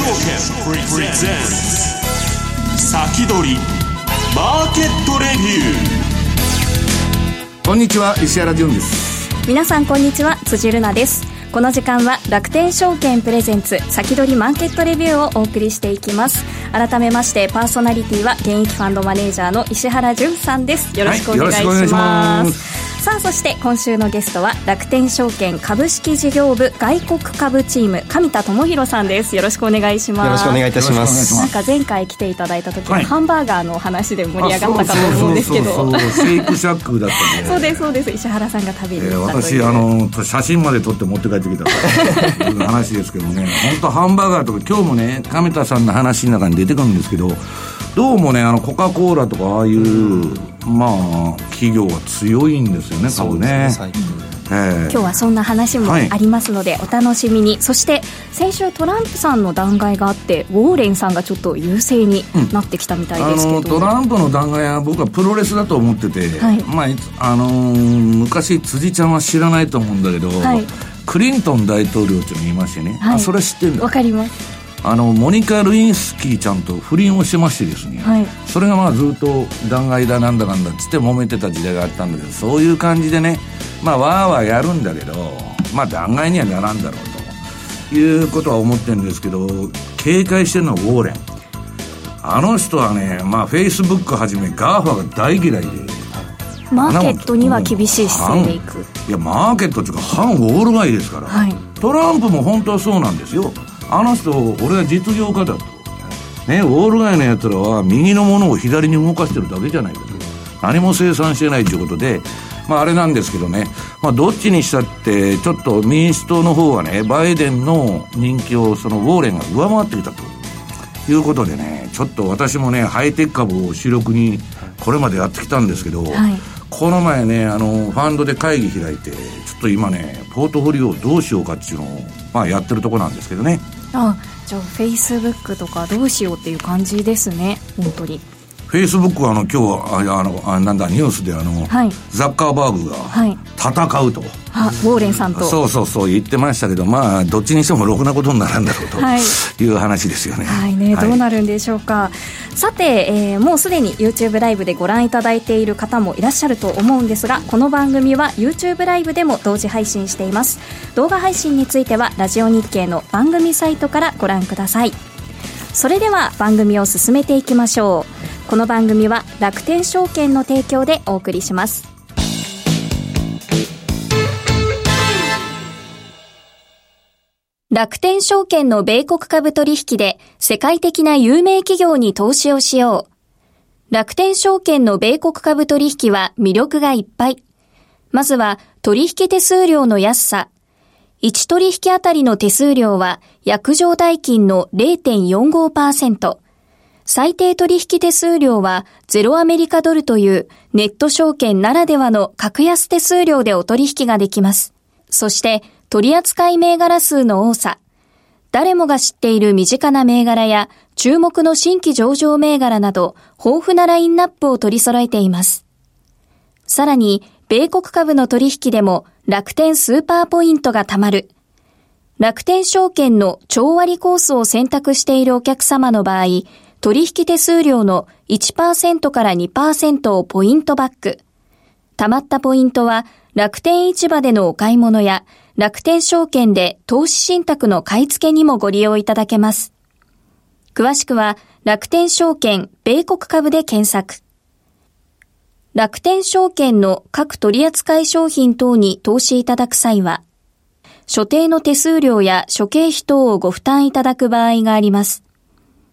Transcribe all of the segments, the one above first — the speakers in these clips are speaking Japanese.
証券プレゼンツ。先取り。マーケットレビュー。こんにちは石原潤です。皆さんこんにちは辻るなです。この時間は楽天証券プレゼンツ先取りマーケットレビューをお送りしていきます。改めましてパーソナリティは現役ファンドマネージャーの石原潤さんです。よろしくお願いします、はいさあそして今週のゲストは楽天証券株式事業部外国株チーム上田智博さんです。よろしくお願いします。よろしくお願いいたします。なんか前回来ていただいた時、はい、ハンバーガーの話で盛り上がったかと思うんですけど。シェイクシャックだったんでそうですそうです石原さんが食べに行った、えー、私あの写真まで撮って持って帰ってきたという話ですけどね本当ハンバーガーとか今日もね上田さんの話の中に出てくるんですけどどうもねあのコカ・コーラとかああいう、まあ企業は強いんですよね株ね今日はそんな話もありますので、お楽しみに。そして先週トランプさんの弾劾があってウォーレンさんがちょっと優勢になってきたみたいですけど、うん、トランプの弾劾は僕はプロレスだと思ってて、はい、まああのー、昔辻ちゃんは知らないと思うんだけど、はい、クリントン大統領っていうのいましてね、はい、あそれ知ってるんだ。わかりますあのモニカ・ルインスキーちゃんと不倫をしてましてですね、はい、それがまあずっと弾劾だなんだかんだっつって揉めてた時代があったんだけどそういう感じでねまあわーわーやるんだけどまあ弾劾にはならんだろうということは思ってるんですけど警戒してるのはウォーレン。あの人はねまあフェイスブックはじめ GAFA が大嫌いで。マーケットには厳しい姿勢でいく。いやマーケットっていうか反ウォール街ですから、はい、トランプも本当はそうなんですよあの人俺は実業家だと。ねウォール街のやつらは右のものを左に動かしてるだけじゃないかと。何も生産してないということでまああれなんですけどね、まあどっちにしたってちょっと民主党の方はね、バイデンの人気をそのウォーレンが上回ってきたと。いうことでね、ちょっと私もね、ハイテク株を主力にこれまでやってきたんですけど、はい、この前ね、あの、ファンドで会議開いて、ちょっと今ね、ポートフォリオをどうしようかっていうのを、まあやってるとこなんですけどね。あじゃあフェイスブックとかどうしようっていう感じですね本当に。フェイスブックはあの今日あのあなんだニュースであの、はい、ザッカーバーグが戦うと、はいあウォーレンさんと。そうそうそう言ってましたけどまあどっちにしてもろくなことにならんだろうとい。う話ですよね。はいね、どうなるんでしょうか。さて、えー、もうすでに YouTube ライブでご覧いただいている方もいらっしゃると思うんですがこの番組は YouTube ライブでも同時配信しています。動画配信についてはラジオ日経の番組サイトからご覧ください。それでは番組を進めていきましょうこの番組は楽天証券の提供でお送りします楽天証券の米国株取引で世界的な有名企業に投資をしよう。楽天証券の米国株取引は魅力がいっぱい。まずは取引手数料の安さ。1取引あたりの手数料は約定代金の0.45%。最低取引手数料はゼロアメリカドルというネット証券ならではの格安手数料でお取引ができます。そして取扱い銘柄数の多さ、誰もが知っている身近な銘柄や注目の新規上場銘柄など豊富なラインナップを取り揃えています。さらに、米国株の取引でも楽天スーパーポイントが貯まる。楽天証券の超割コースを選択しているお客様の場合、取引手数料の1%から2%をポイントバック。貯まったポイントは楽天市場でのお買い物や楽天証券で投資信託の買い付けにもご利用いただけます。詳しくは楽天証券米国株で検索。楽天証券の各取扱商品等に投資いただく際は、所定の手数料や諸経費等をご負担いただく場合があります。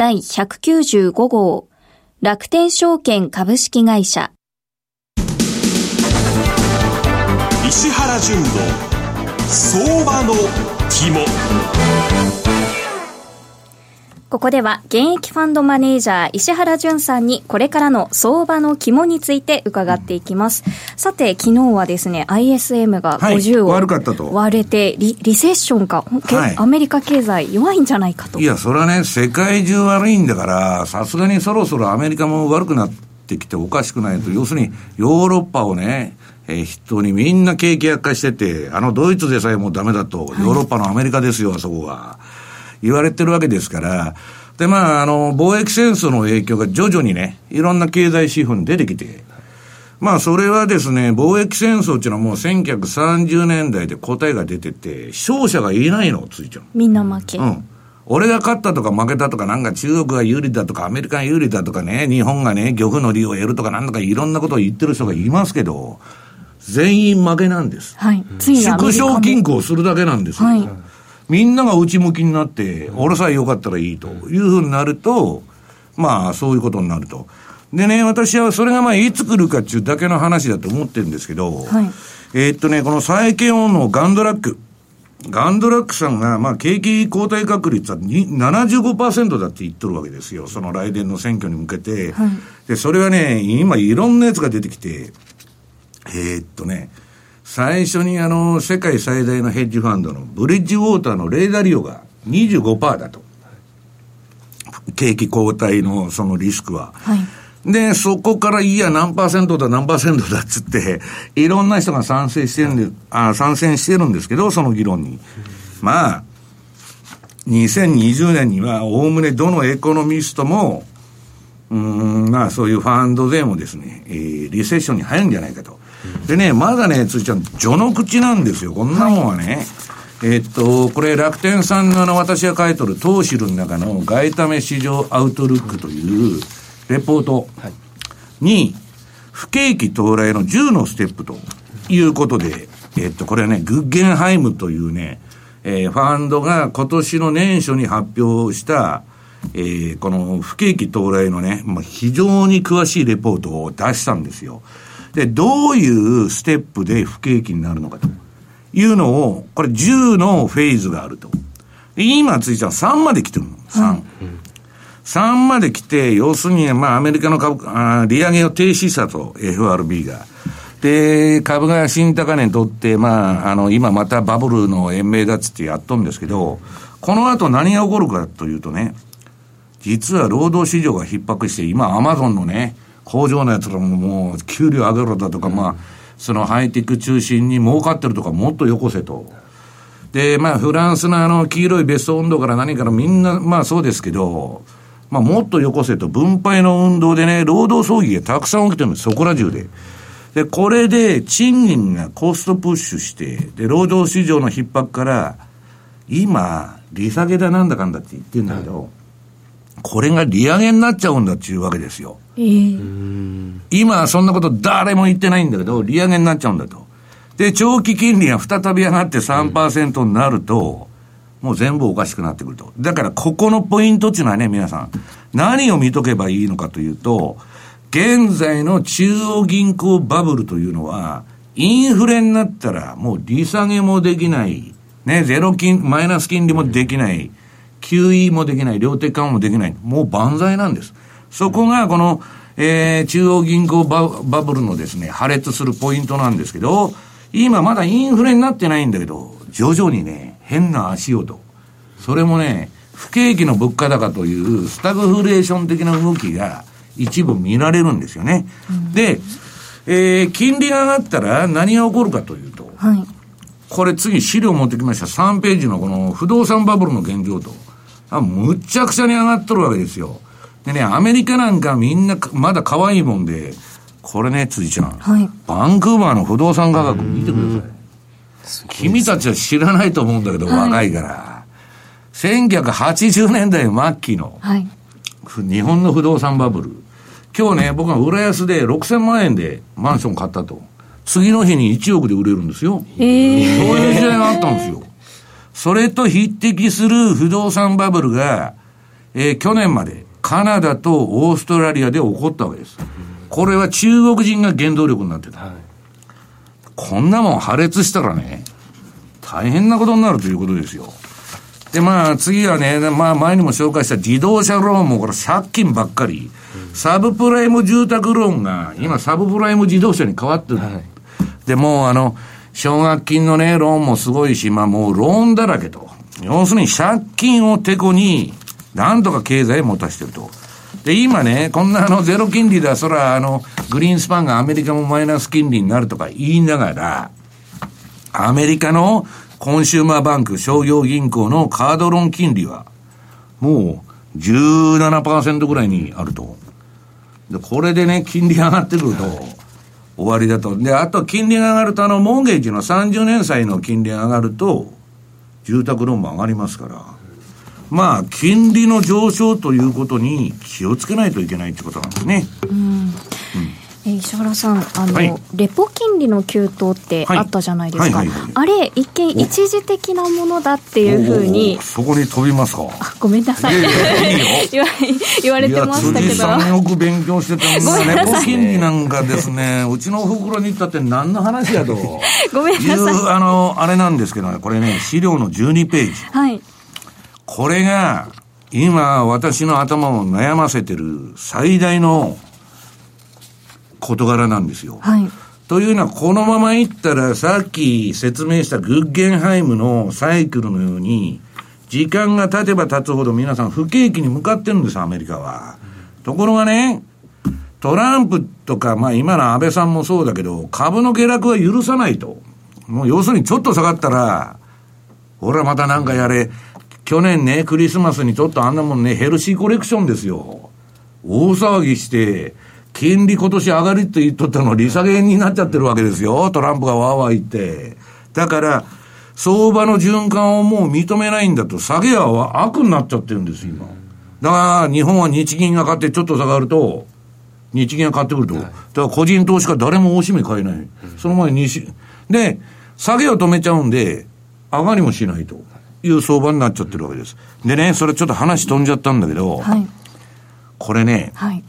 第195号、楽天証券株式会社。石原淳の相場の肝ここでは現役ファンドマネージャー石原淳さんにこれからの相場の肝について伺っていきます。さて、昨日はですね、ISM が50を、割れてリ、リセッションか、はい、アメリカ経済弱いんじゃないかと。いや、それはね、世界中悪いんだから、さすがにそろそろアメリカも悪くなってきておかしくないと、要するにヨーロッパをね、えー、筆頭にみんな景気悪化してて、あのドイツでさえもうダメだと、ヨーロッパのアメリカですよ、あそこが。言われてるわけですから、で、まあ、あの、貿易戦争の影響が徐々にね、いろんな経済指標に出てきて、まあ、それはですね、貿易戦争っていうのはもう1930年代で答えが出てて、勝者がいないの、ついちゃう。みんな負け。うん。俺が勝ったとか負けたとか、なんか中国が有利だとか、アメリカが有利だとかね、日本がね、漁夫の利を得るとか、なんだかいろんなことを言ってる人がいますけど、全員負けなんです。はい。縮小均衡するだけなんですよ。はい。みんなが内向きになって、俺さえよかったらいいというふうになると、まあ、そういうことになると。でね、私はそれがまあ、いつ来るかっていうだけの話だと思ってるんですけど、はい、えー、っとね、この債券オンのガンドラック。ガンドラックさんが、まあ、景気後退確率は75%だって言っとるわけですよ。その来年の選挙に向けて。はい、で、それはね、今いろんなやつが出てきて、えー、っとね、最初にあの、世界最大のヘッジファンドのブリッジウォーターのレーダー利用が25%だと。景気後退のそのリスクは。はい、で、そこからいや何パーセントだ何パーセントだっつって、いろんな人が賛成してるんで、あ参戦してるんですけど、その議論に。まあ、2020年には、おおむねどのエコノミストも、うん、まあそういうファンドでもですね、えー、リセッションに入るんじゃないかと。でね、まだね、ついちゃん、序の口なんですよ。こんなもんはね。はい、えっと、これ、楽天さんのの私が書いとる、東シルの中の外為市場アウトルックというレポートに、不景気到来の10のステップということで、えっと、これはね、グッゲンハイムというね、えー、ファンドが今年の年初に発表した、えー、この不景気到来のね、まあ、非常に詳しいレポートを出したんですよ。で、どういうステップで不景気になるのかというのを、これ10のフェーズがあると。今ついちゃう3まで来てるの。3。うん、3まで来て、要するに、まあ、アメリカの株あ、利上げを停止したと、FRB が。で、株が新高値にとって、まあ、あの、今またバブルの延命だっつってやっとるんですけど、この後何が起こるかというとね、実は労働市場が逼迫して、今アマゾンのね、工場のやつらももう、給料上げろだとか、まあ、そのハイテク中心に儲かってるとか、もっとよこせと。で、まあ、フランスのあの、黄色い別荘運動から何からみんな、まあそうですけど、まあ、もっとよこせと、分配の運動でね、労働争議がたくさん起きてるんです、そこら中で。で、これで、賃金がコストプッシュして、で、労働市場の逼迫から、今、利下げだなんだかんだって言ってんだけど、これが利上げになっちゃうんだっていうわけですよ。えー、今、そんなこと誰も言ってないんだけど、利上げになっちゃうんだと。で、長期金利が再び上がって3%になると、もう全部おかしくなってくると。だから、ここのポイントっていうのはね、皆さん、何を見とけばいいのかというと、現在の中央銀行バブルというのは、インフレになったら、もう利下げもできない、ね、ゼロ金、マイナス金利もできない、QE もできない、量的緩和もできない、もう万歳なんです。そこがこの、えー、中央銀行ババブルのですね、破裂するポイントなんですけど、今まだインフレになってないんだけど、徐々にね、変な足音。それもね、不景気の物価高というスタグフレーション的な動きが一部見られるんですよね。うん、で、えー、金利が上がったら何が起こるかというと、はい、これ次資料持ってきました3ページのこの不動産バブルの現状と。あむっちゃくちゃに上がっとるわけですよ。でね、アメリカなんかみんなまだ可愛いもんで、これね、辻ちゃん。はい。バンクーバーの不動産価格見てください。君たちは知らないと思うんだけど、はい、若いから。1980年代末期の、はい、日本の不動産バブル。今日ね、僕は浦安で6000万円でマンション買ったと。次の日に1億で売れるんですよ。えー、そういう時代があったんですよ。それと匹敵する不動産バブルが、えー、去年までカナダとオーストラリアで起こったわけです。これは中国人が原動力になってた。はい、こんなもん破裂したらね、大変なことになるということですよ。で、まあ、次はね、まあ、前にも紹介した自動車ローンも、これ、借金ばっかり。サブプライム住宅ローンが、今、サブプライム自動車に変わってる。はい、で、もう、あの、奨学金のね、ローンもすごいし、まあ、もう、ローンだらけと。要するに、借金をてこに、なんとか経済を持たしてると。で、今ね、こんなあの、ゼロ金利では、そら、あの、グリーンスパンがアメリカもマイナス金利になるとか言いながら、アメリカのコンシューマーバンク、商業銀行のカードローン金利は、もう17%ぐらいにあると。で、これでね、金利上がってくると、終わりだと。で、あと金利が上がると、あの、モーゲージの30年債の金利が上がると、住宅ローンも上がりますから、まあ、金利の上昇ということに気をつけないといけないってことなんですね。うん、石原さんあの、はい、レポ金利の急騰ってあったじゃないですか、あれ一見一時的なものだっていうふうに。そこに飛びますか？ごめんなさい。言われてましたけど。さんよく勉強してたんだレポ金利なんかですねうちの袋に行ったって何の話やと。ごめんなさい。あのあれなんですけどこれね資料の12ページ。はい。これが今私の頭を悩ませてる最大の事柄なんですよ。はい。というのは、このままいったら、さっき説明したグッゲンハイムのサイクルのように、時間が経てば経つほど皆さん不景気に向かってるんです、アメリカは。ところがね、トランプとか、まあ今の安倍さんもそうだけど、株の下落は許さないと。もう要するにちょっと下がったら、俺はまたなんかやれ。去年ね、クリスマスにちょっとあんなもんね、ヘルシーコレクションですよ。大騒ぎして、金利今年上がりって言っとったの利下げになっちゃってるわけですよ。トランプがわーわー言って。だから、相場の循環をもう認めないんだと、下げは悪になっちゃってるんです、今。だから、日本は日銀が買ってちょっと下がると、日銀が買ってくると。だから個人投資家誰も大しめ買えない。その前に西、で、下げを止めちゃうんで、上がりもしないという相場になっちゃってるわけです。でね、それちょっと話飛んじゃったんだけど、はい、これね、はい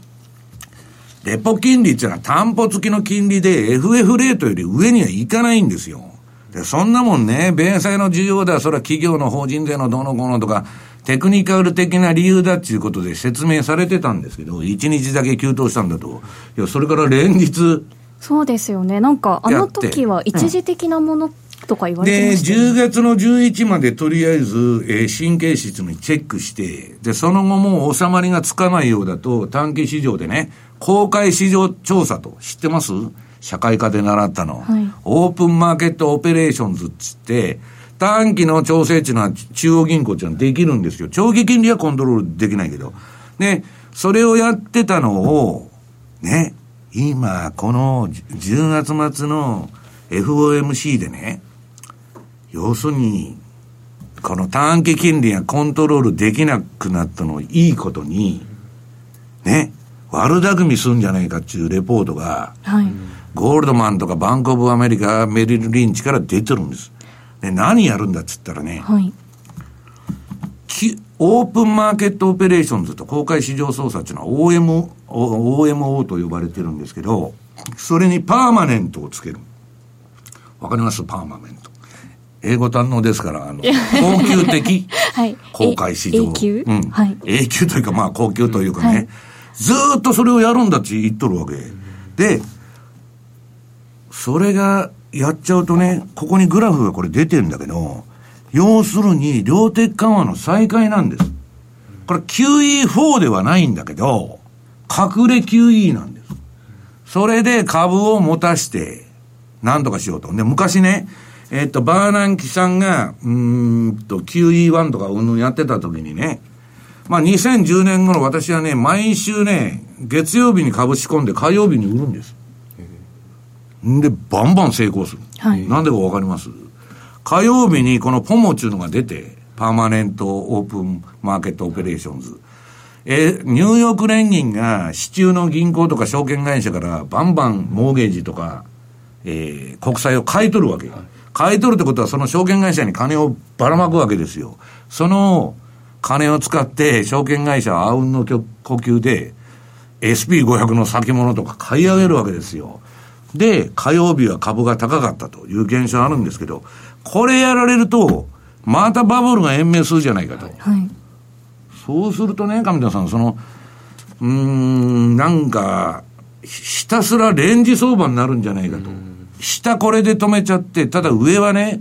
レポ金利っていうのは担保付きの金利で FF レートより上にはいかないんですよ。で、そんなもんね、米債の需要ではそれは企業の法人税のどのこのとか、テクニカル的な理由だっていうことで説明されてたんですけど、1日だけ急騰したんだと。いや、それから連日。そうですよね。なんか、あの時は一時的なものとか言われてました、ね、で、10月の11までとりあえず、えー、神経質にチェックして、で、その後も収まりがつかないようだと、短期市場でね、公開市場調査と知ってます？社会科で習ったの。はい、オープンマーケットオペレーションズっつって、短期の調整値のは中央銀行っていうのはできるんですよ。長期金利はコントロールできないけど。で、それをやってたのを、ね、今、この10月末の FOMC でね、要するに、この短期金利がコントロールできなくなったのをいいことに、ね、悪巧みするんじゃないかっていうレポートが、はい、ゴールドマンとかバンコブアメリカ、メリル・リンチから出てるんです。で、何やるんだっつったらね、はい、オープンマーケットオペレーションズと公開市場操作っていうのは OM OMO と呼ばれてるんですけど、それにパーマネントをつける。わかります？パーマネント。英語堪能ですから、あの、高級的 公開市場。永久うん。はい。永久というか、まあ高級というかね、はいずっとそれをやるんだって言っとるわけ。で、それがやっちゃうとね、ここにグラフがこれ出てるんだけど、要するに量的緩和の再開なんです。これ QE4 ではないんだけど、隠れ QE なんです。それで株を持たして、何とかしようと。で、昔ね、えっ、と、バーナンキさんが、うんと、QE1 とかうんぬんやってた時にね、まあ、2010年頃私はね、毎週ね、月曜日に株仕込んで火曜日に売るんです。んで、バンバン成功する。はい、なんでかわかります？火曜日にこのポモっていうのが出て、パーマネントオープンマーケットオペレーションズ。えニューヨーク連銀が市中の銀行とか証券会社からバンバンモーゲージとか、えー、国債を買い取るわけ。買い取るってことはその証券会社に金をばらまくわけですよ。その金を使って証券会社はあうんの呼吸で SP500 の先物とか買い上げるわけですよ。で、火曜日は株が高かったという現象あるんですけど、これやられると、またバブルが延命するじゃないかと。はい、そうするとね、上田さん、その、うん、なんか、ひたすらレンジ相場になるんじゃないかと。下これで止めちゃって、ただ上はね、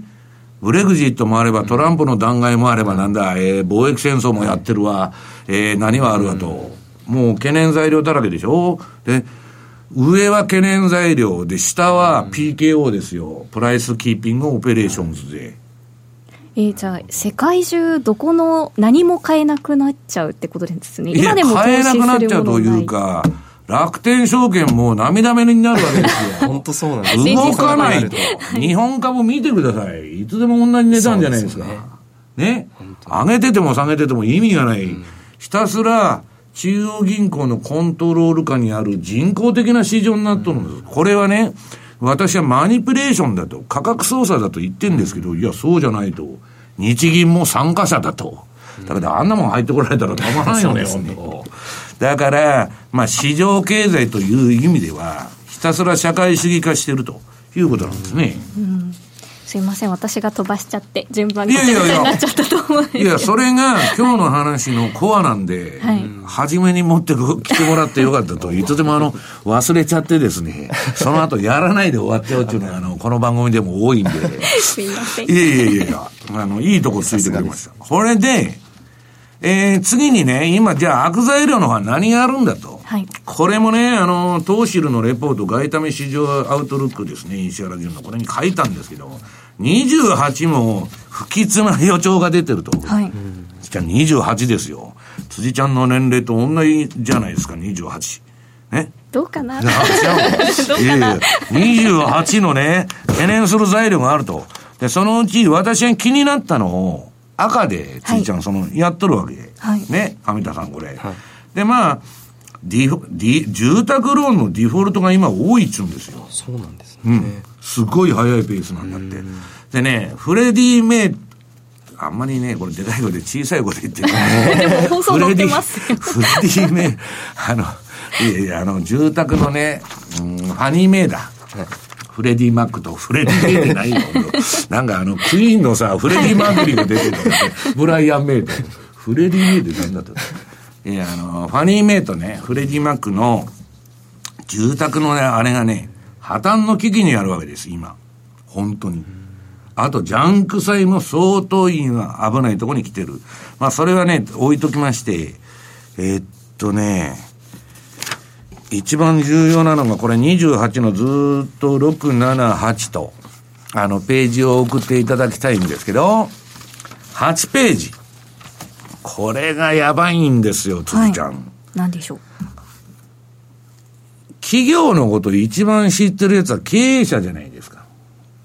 ブレグジットもあれば、トランプの弾劾もあれば、なんだ、えー、貿易戦争もやってるわ、えー、何はあるわと。もう懸念材料だらけでしょ？で、上は懸念材料で、下は PKO ですよ。 price keeping operations で。えー、じゃあ、世界中どこの何も買えなくなっちゃうってことですね。今でも買えなくなっちゃうというか、楽天証券も涙目になるわけですよ。本当そうなんです動かないと。日本株見てください。いつでも同じ値段じゃないですか。ねね？上げてても下げてても意味がない。うん、ひたすら、中央銀行のコントロール下にある人工的な市場になっとるんです。うん、これはね、私はマニプレーションだと、価格操作だと言ってんですけど、いや、そうじゃないと。日銀も参加者だと。だからあんなもん入ってこられたらたまらんよね、本当。だから、まあ、市場経済という意味では、ひたすら社会主義化してるということなんですね。うん、すいません、私が飛ばしちゃって、順番がになっちゃったと思うんですいや、それが今日の話のコアなんで、はい、初めに持って来てもらってよかったと、いつでもあの、忘れちゃってですね、その後やらないで終わっちゃうっていうのが、あの、この番組でも多いんで。すいません。いやいやいやいや、あの、いいとこついてくれました。これで、えー、次にね、今、じゃあ、悪材料の方は何があるんだと。はい。これもね、あの、東汁のレポート、外為市場アウトルックですね、石原銀の、これに書いたんですけど、28も不吉な予兆が出てると。はい。じゃあ28ですよ。辻ちゃんの年齢と同じじゃないですか、28。ね？どうかな？どうかな ?28 のね、懸念する材料があると。で、そのうち私が気になったのを、赤で、ついちゃん、その、やっとるわけ。はい。ね、上田さん、これ。はい、で、まあ、ディフディ、住宅ローンのディフォルトが今多いっちゅうんですよ。そうなんですね。うん。すごい速いペースなんだって。でね、フレディ・メイ、あんまりね、これでかい声で小さい声で言ってる。フレディ、フレディ・メイ、あの、いやいや、あの、住宅のね、うん、ファニー・メイだ。はいフレディ・マックとフレディ・メイでないよ。なんかあの、クイーンのさ、フレディ・マーキュリーが出てるブライアン・メイと。フレディ・メイで何だった？いや、あの、ファニー・メイとね、フレディ・マックの住宅のね、あれがね、破綻の危機にあるわけです、今。本当に。あと、ジャンク債も相当今危ないとこに来てる。まあ、それはね、置いときまして、えー、っとね、一番重要なのが、これ28のずっと6、7、8と、あの、ページを送っていただきたいんですけど、8ページ。これがやばいんですよ、辻ちゃん。はい、何でしょう？企業のこと一番知ってるやつは経営者じゃないですか。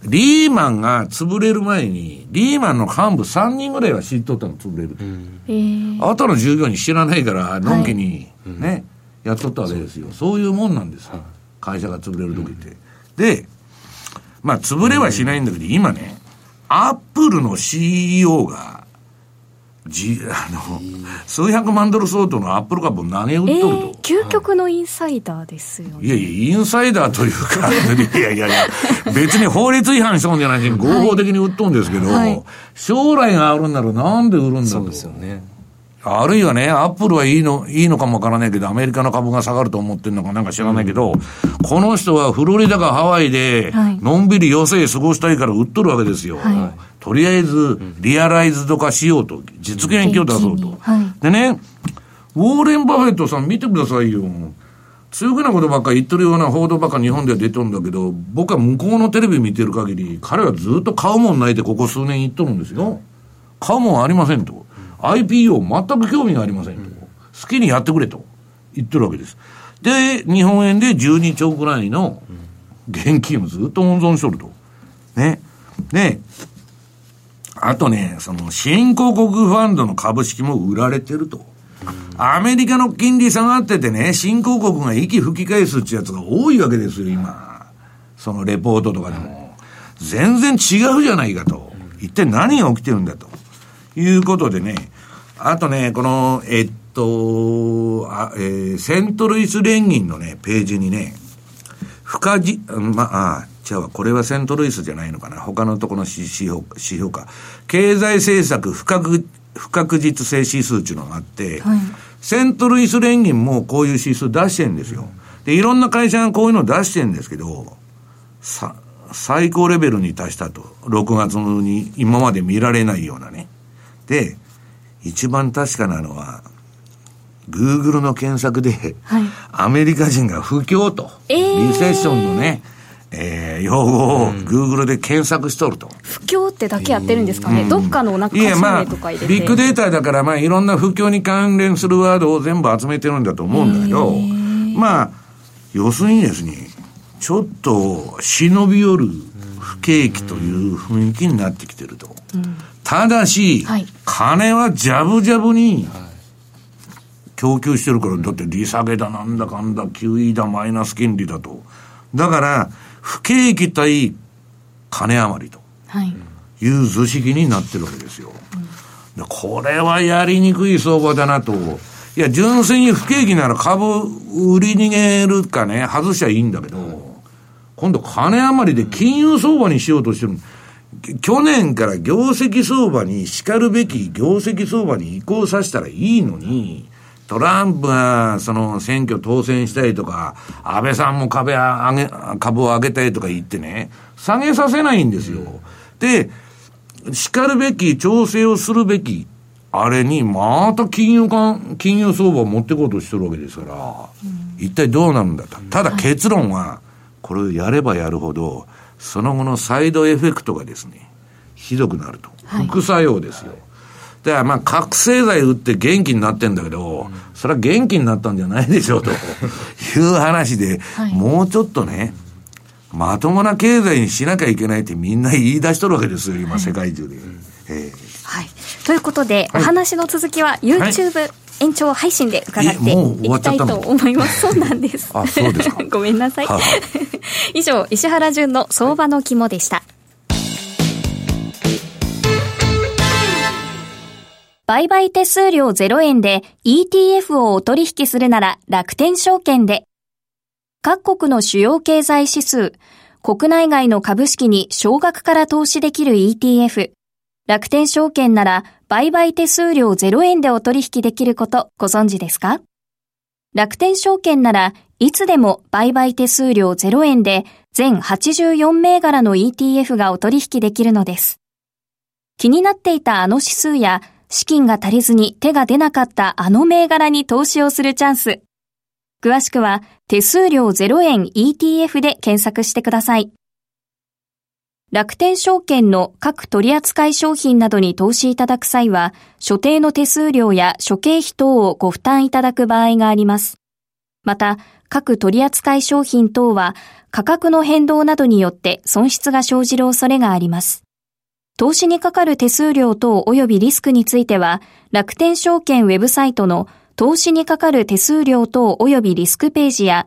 リーマンが潰れる前に、リーマンの幹部3人ぐらいは知っとったの、潰れると。うん、後の従業員知らないから、のんきに、ね、はいやっとったわけですよ。そういうもんなんですよ。会社が潰れる時って。で、まあ、潰れはしないんだけど、今ね、アップルの CEO が、じ、あの、数百万ドル相当のアップル株を投げ売っとると、えー。究極のインサイダーですよ、ね、いやいや、インサイダーというか、いやいやいや、別に法律違反しとんじゃないし、合法的に売っとんですけど、はいはい、将来があるんならなんで売るんだと。そうですよね。あるいはね、アップルはいいの、いいのかもわからないけど、アメリカの株が下がると思ってるのかなんか知らないけど、うん、この人はフロリダかハワイで、のんびり余生過ごしたいから売っとるわけですよ。はい、とりあえず、リアライズド化しようと、実現費を出そうと。はい、でね、ウォーレン・バフェットさん見てくださいよ。強気なことばっかり言ってるような報道ばっか日本では出てるんだけど、僕は向こうのテレビ見てる限り、彼はずっと買うもんないでここ数年言っとるんですよ。買うもんありませんと。IPO 全く興味がありませんと。好きにやってくれと言ってるわけです。で、日本円で12兆ぐらいの現金をずっと温存しとると。ね。で、あとね、その新興国ファンドの株式も売られてると。アメリカの金利下がっててね、新興国が息吹き返すってやつが多いわけですよ、今。そのレポートとかでも。全然違うじゃないかと。一体何が起きてるんだと。いうことでね、あとね、この、えっと、あえー、セントルイス連銀のね、ページにね、不可じ、まあ、じゃあこれはセントルイスじゃないのかな他のところの指標指標か経済政策不確不確実性指数っていうのがあって、はい、セントルイス連銀もこういう指数出してるんですよ。で、いろんな会社がこういうの出してるんですけど、さ、最高レベルに達したと。6月に今まで見られないようなね。で、一番確かなのは、グーグルの検索で、はい、アメリカ人が不況と、えー、リセッションのね、えー、用語をグーグルで検索しとると。不況ってだけやってるんですかね、うん、どっかのなんか歌詞名とか入れて、ビッグデータだから、まあ、いろんな不況に関連するワードを全部集めてるんだと思うんだけど、まあ、要するにですね、ちょっと忍び寄る不景気という雰囲気になってきてると。うん、ただし、はい、金はジャブジャブに、供給してるから、だって利下げだなんだかんだ、QE だ、マイナス金利だと。だから、不景気対金余りと。いう図式になってるわけですよ。うん、これはやりにくい相場だなと。いや、純粋に不景気なら株売り逃げるかね、外しゃいいんだけど、今度金余りで金融相場にしようとしてる。去年から業績相場に叱るべき業績相場に移行させたらいいのに、トランプが、その、選挙当選したりとか、安倍さんも株上げ、株を上げたりとか言ってね、下げさせないんですよ。で、叱るべき、調整をするべき、あれに、また金融間、金融相場を持ってこうとしてるわけですから、一体どうなるんだと。ただ結論は、これをやればやるほど、その後のサイドエフェクトがですね、ひどくなると。副作用ですよ。はいだからまあ、覚醒剤打って元気になってんだけど、それは元気になったんじゃないでしょうと いう話で、はい、もうちょっとね、まともな経済にしなきゃいけないってみんな言い出しとるわけですよ、今、世界中で。えー、はい。ということで、お話の続きは YouTube、延長配信で伺っていきたいと思います。そうなんです。あ、そうですか？ごめんなさい。はは 以上、石原淳の相場の肝でした。売買手数料0円で ETF をお取引するなら楽天証券で。各国の主要経済指数、国内外の株式に少額から投資できる ETF。楽天証券なら売買手数料0円でお取引できることご存知ですか？楽天証券ならいつでも売買手数料0円で全84銘柄の ETF がお取引できるのです。気になっていたあの指数や資金が足りずに手が出なかったあの銘柄に投資をするチャンス。詳しくは手数料0円 ETF で検索してください。楽天証券の各取扱商品などに投資いただく際は、所定の手数料や諸経費等をご負担いただく場合があります。また、各取扱商品等は価格の変動などによって損失が生じる恐れがあります。投資にかかる手数料等及びリスクについては、楽天証券ウェブサイトの投資にかかる手数料等及びリスクページや、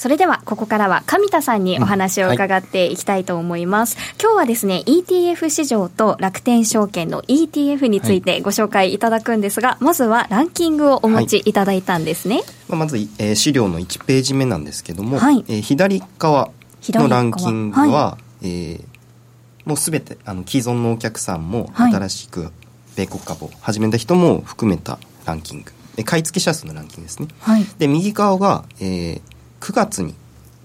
それではここからは上田さんにお話を伺っていきたいと思います、うんはい、今日はですね ETF 市場と楽天証券の ETF についてご紹介いただくんですが、はい、まずはランキングをお持ちいただいたんですね、はい、まあ、まず、えー、資料の1ページ目なんですけども、はい、えー、左側のランキングは、えー、もうすべてあの既存のお客さんも新しく米国株を始めた人も含めたランキング。買い付け者数のランキングですね、はい、で右側が、えー、9月に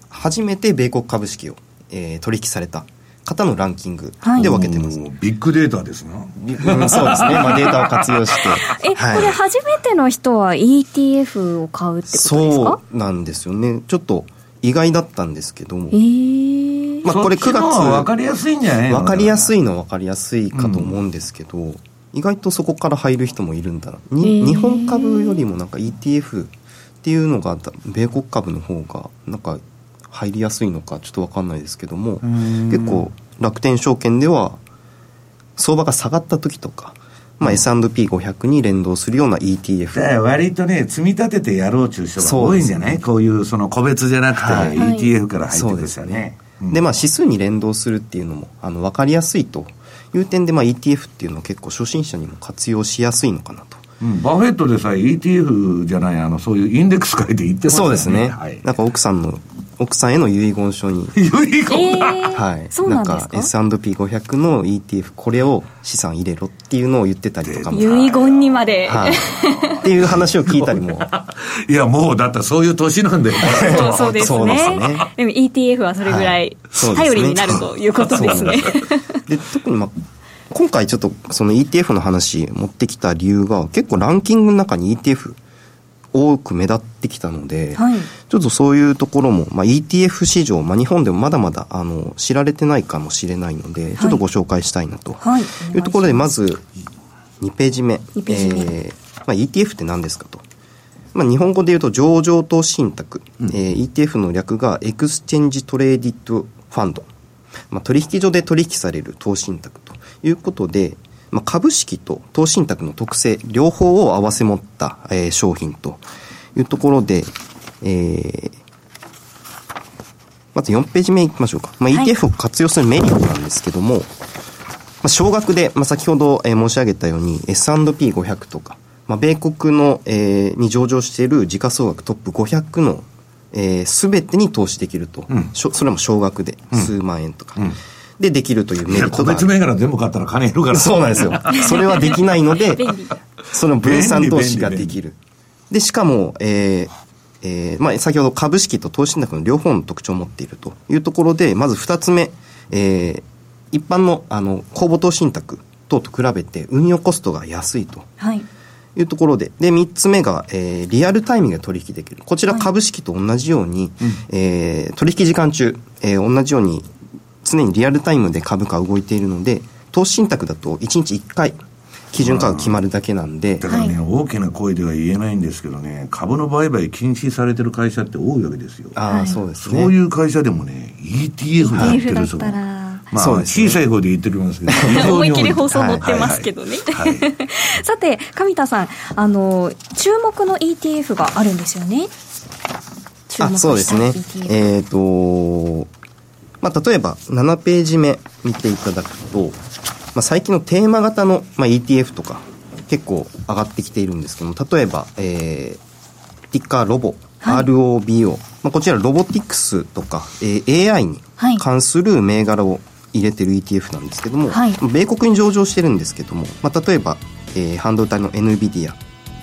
初めて米国株式を、えー、取引された方のランキングで分けてます、はい、ビッグデータですな、うん、そうですね、まあ、データを活用して。え、はい、これ初めての人は ETF を買うってことですか？そうなんですよね。ちょっと意外だったんですけども、えー、まあ、これ9月分かりやすいんじゃない分かりやすいのは分かりやすいかと思うんですけど、うん。意外とそこから入る人もいるんだな。に日本株よりもなんか ETF っていうのが米国株の方がなんか入りやすいのかちょっと分かんないですけども結構楽天証券では相場が下がった時とか、まあ、S&P500 に連動するような ETF。割とね、積み立ててやろうという人が多いんじゃない、ね、こういうその個別じゃなくて、はい、ETF から入ってくるですよね。で、まあ、指数に連動するっていうのも、あの、分かりやすいという点で、まあ、ETF っていうのは結構初心者にも活用しやすいのかなと。うん、バフェットでさえ ETF じゃないあのそういうインデックス書いて言ってますね。そうですね、はい、なんか奥さんの奥さんへの遺言書に。遺言だ、えー、はい。そうなんですか？S&P500 の ETF これを資産入れろっていうのを言ってたりとかも。遺言にまで、はい、っていう話を聞いたりも。いやもうだったらそういう年なんで そうそうですね。ですね。でも ETF はそれぐらい頼りになるということですね、で特にまあ今回ちょっとその ETF の話持ってきた理由が結構ランキングの中に ETF 多く目立ってきたので、はい、ちょっとそういうところも、まあ、ETF 市場、まあ、日本でもまだまだあの知られてないかもしれないので、はい、ちょっとご紹介したいなと、はい、いうところでまず2ページ目。2ページ目、えーまあ、ETF って何ですかと。まあ、日本語で言うと上場投資信託、うん、えー、ETF の略が exchange traded fund、まあ、取引所で取引される投資信託ということで、まあ、株式と投資信託の特性、両方を併せ持った、えー、商品というところで、えー、まず4ページ目いきましょうか。まあ、ETF を活用するメリットなんですけども、はい、まあ、少額で、まあ、先ほど、えー、申し上げたように S&P500 とか、まあ、米国の、えー、に上場している時価総額トップ500のえー、てに投資できると、うん、それも少額で数万円とか、うんうんでできるというメリットが。個別銘柄全部買ったら金減るから。そうなんですよ。それはできないので、その分散投資ができる。で、しかも、えー、えー、まあ、先ほど株式と投資信託の両方の特徴を持っているというところで、まず二つ目、えー、一般の、あの、公募投資信託等と比べて運用コストが安いと。はい。いうところで。で、三つ目が、えー、リアルタイミングで取引できる。こちら株式と同じように、はい、えー、取引時間中、えー、同じように常にリアルタイムで株価動いているので、投資信託だと1日1回、基準価格決まるだけなんで。だからね、はい、大きな声では言えないんですけどね、株の売買禁止されてる会社って多いわけですよ。ああ、そうですね。そういう会社でもね、ETF やってるその。まあ、小さい声で言ってるますけど、思いっきり放送載ってますけどね。さて、上田さん、あの、注目の ETF があるんですよね。あそうですね。えっ、ー、と、まあ、例えば7ページ目見ていただくと、まあ、最近のテーマ型の、まあ、ETF とか結構上がってきているんですけども例えば、えー、ティッカーロボ、はい、ROBO、まあ、こちらロボティクスとか、えー、AI に関する銘柄を入れてる ETF なんですけども、はい、米国に上場してるんですけども、まあ、例えば、えー、半導体の NVIDIA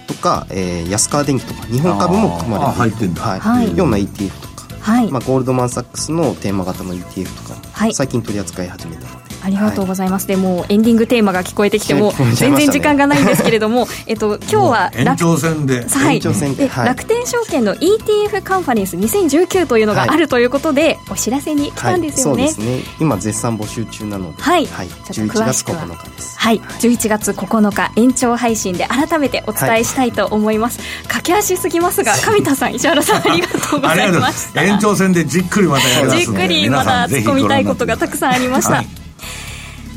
とか、えー、安川電機とか日本株も含まれている、はい、ような ETF とはい、まあ、ゴールドマン・サックスのテーマ型の ETF とかも最近取り扱い始めたありがとうございます、はい、でもエンディングテーマが聞こえてきても全然時間がないんですけれども、えっと、今日は 延長戦で,、はい、で楽天証券の ETF カンファレンス2019というのがあるということで、お知らせに来たんですよね、そうですね。今絶賛募集中なので、はい。はい、11月9日ですはい、はい、11月9日延長配信で改めてお伝えしたいと思います、駆け足すぎますが 上田さん石原さんありがとうございました。延長戦でじっくりまたやりますじっくりまだ突っ込みたいことがたくさんありました、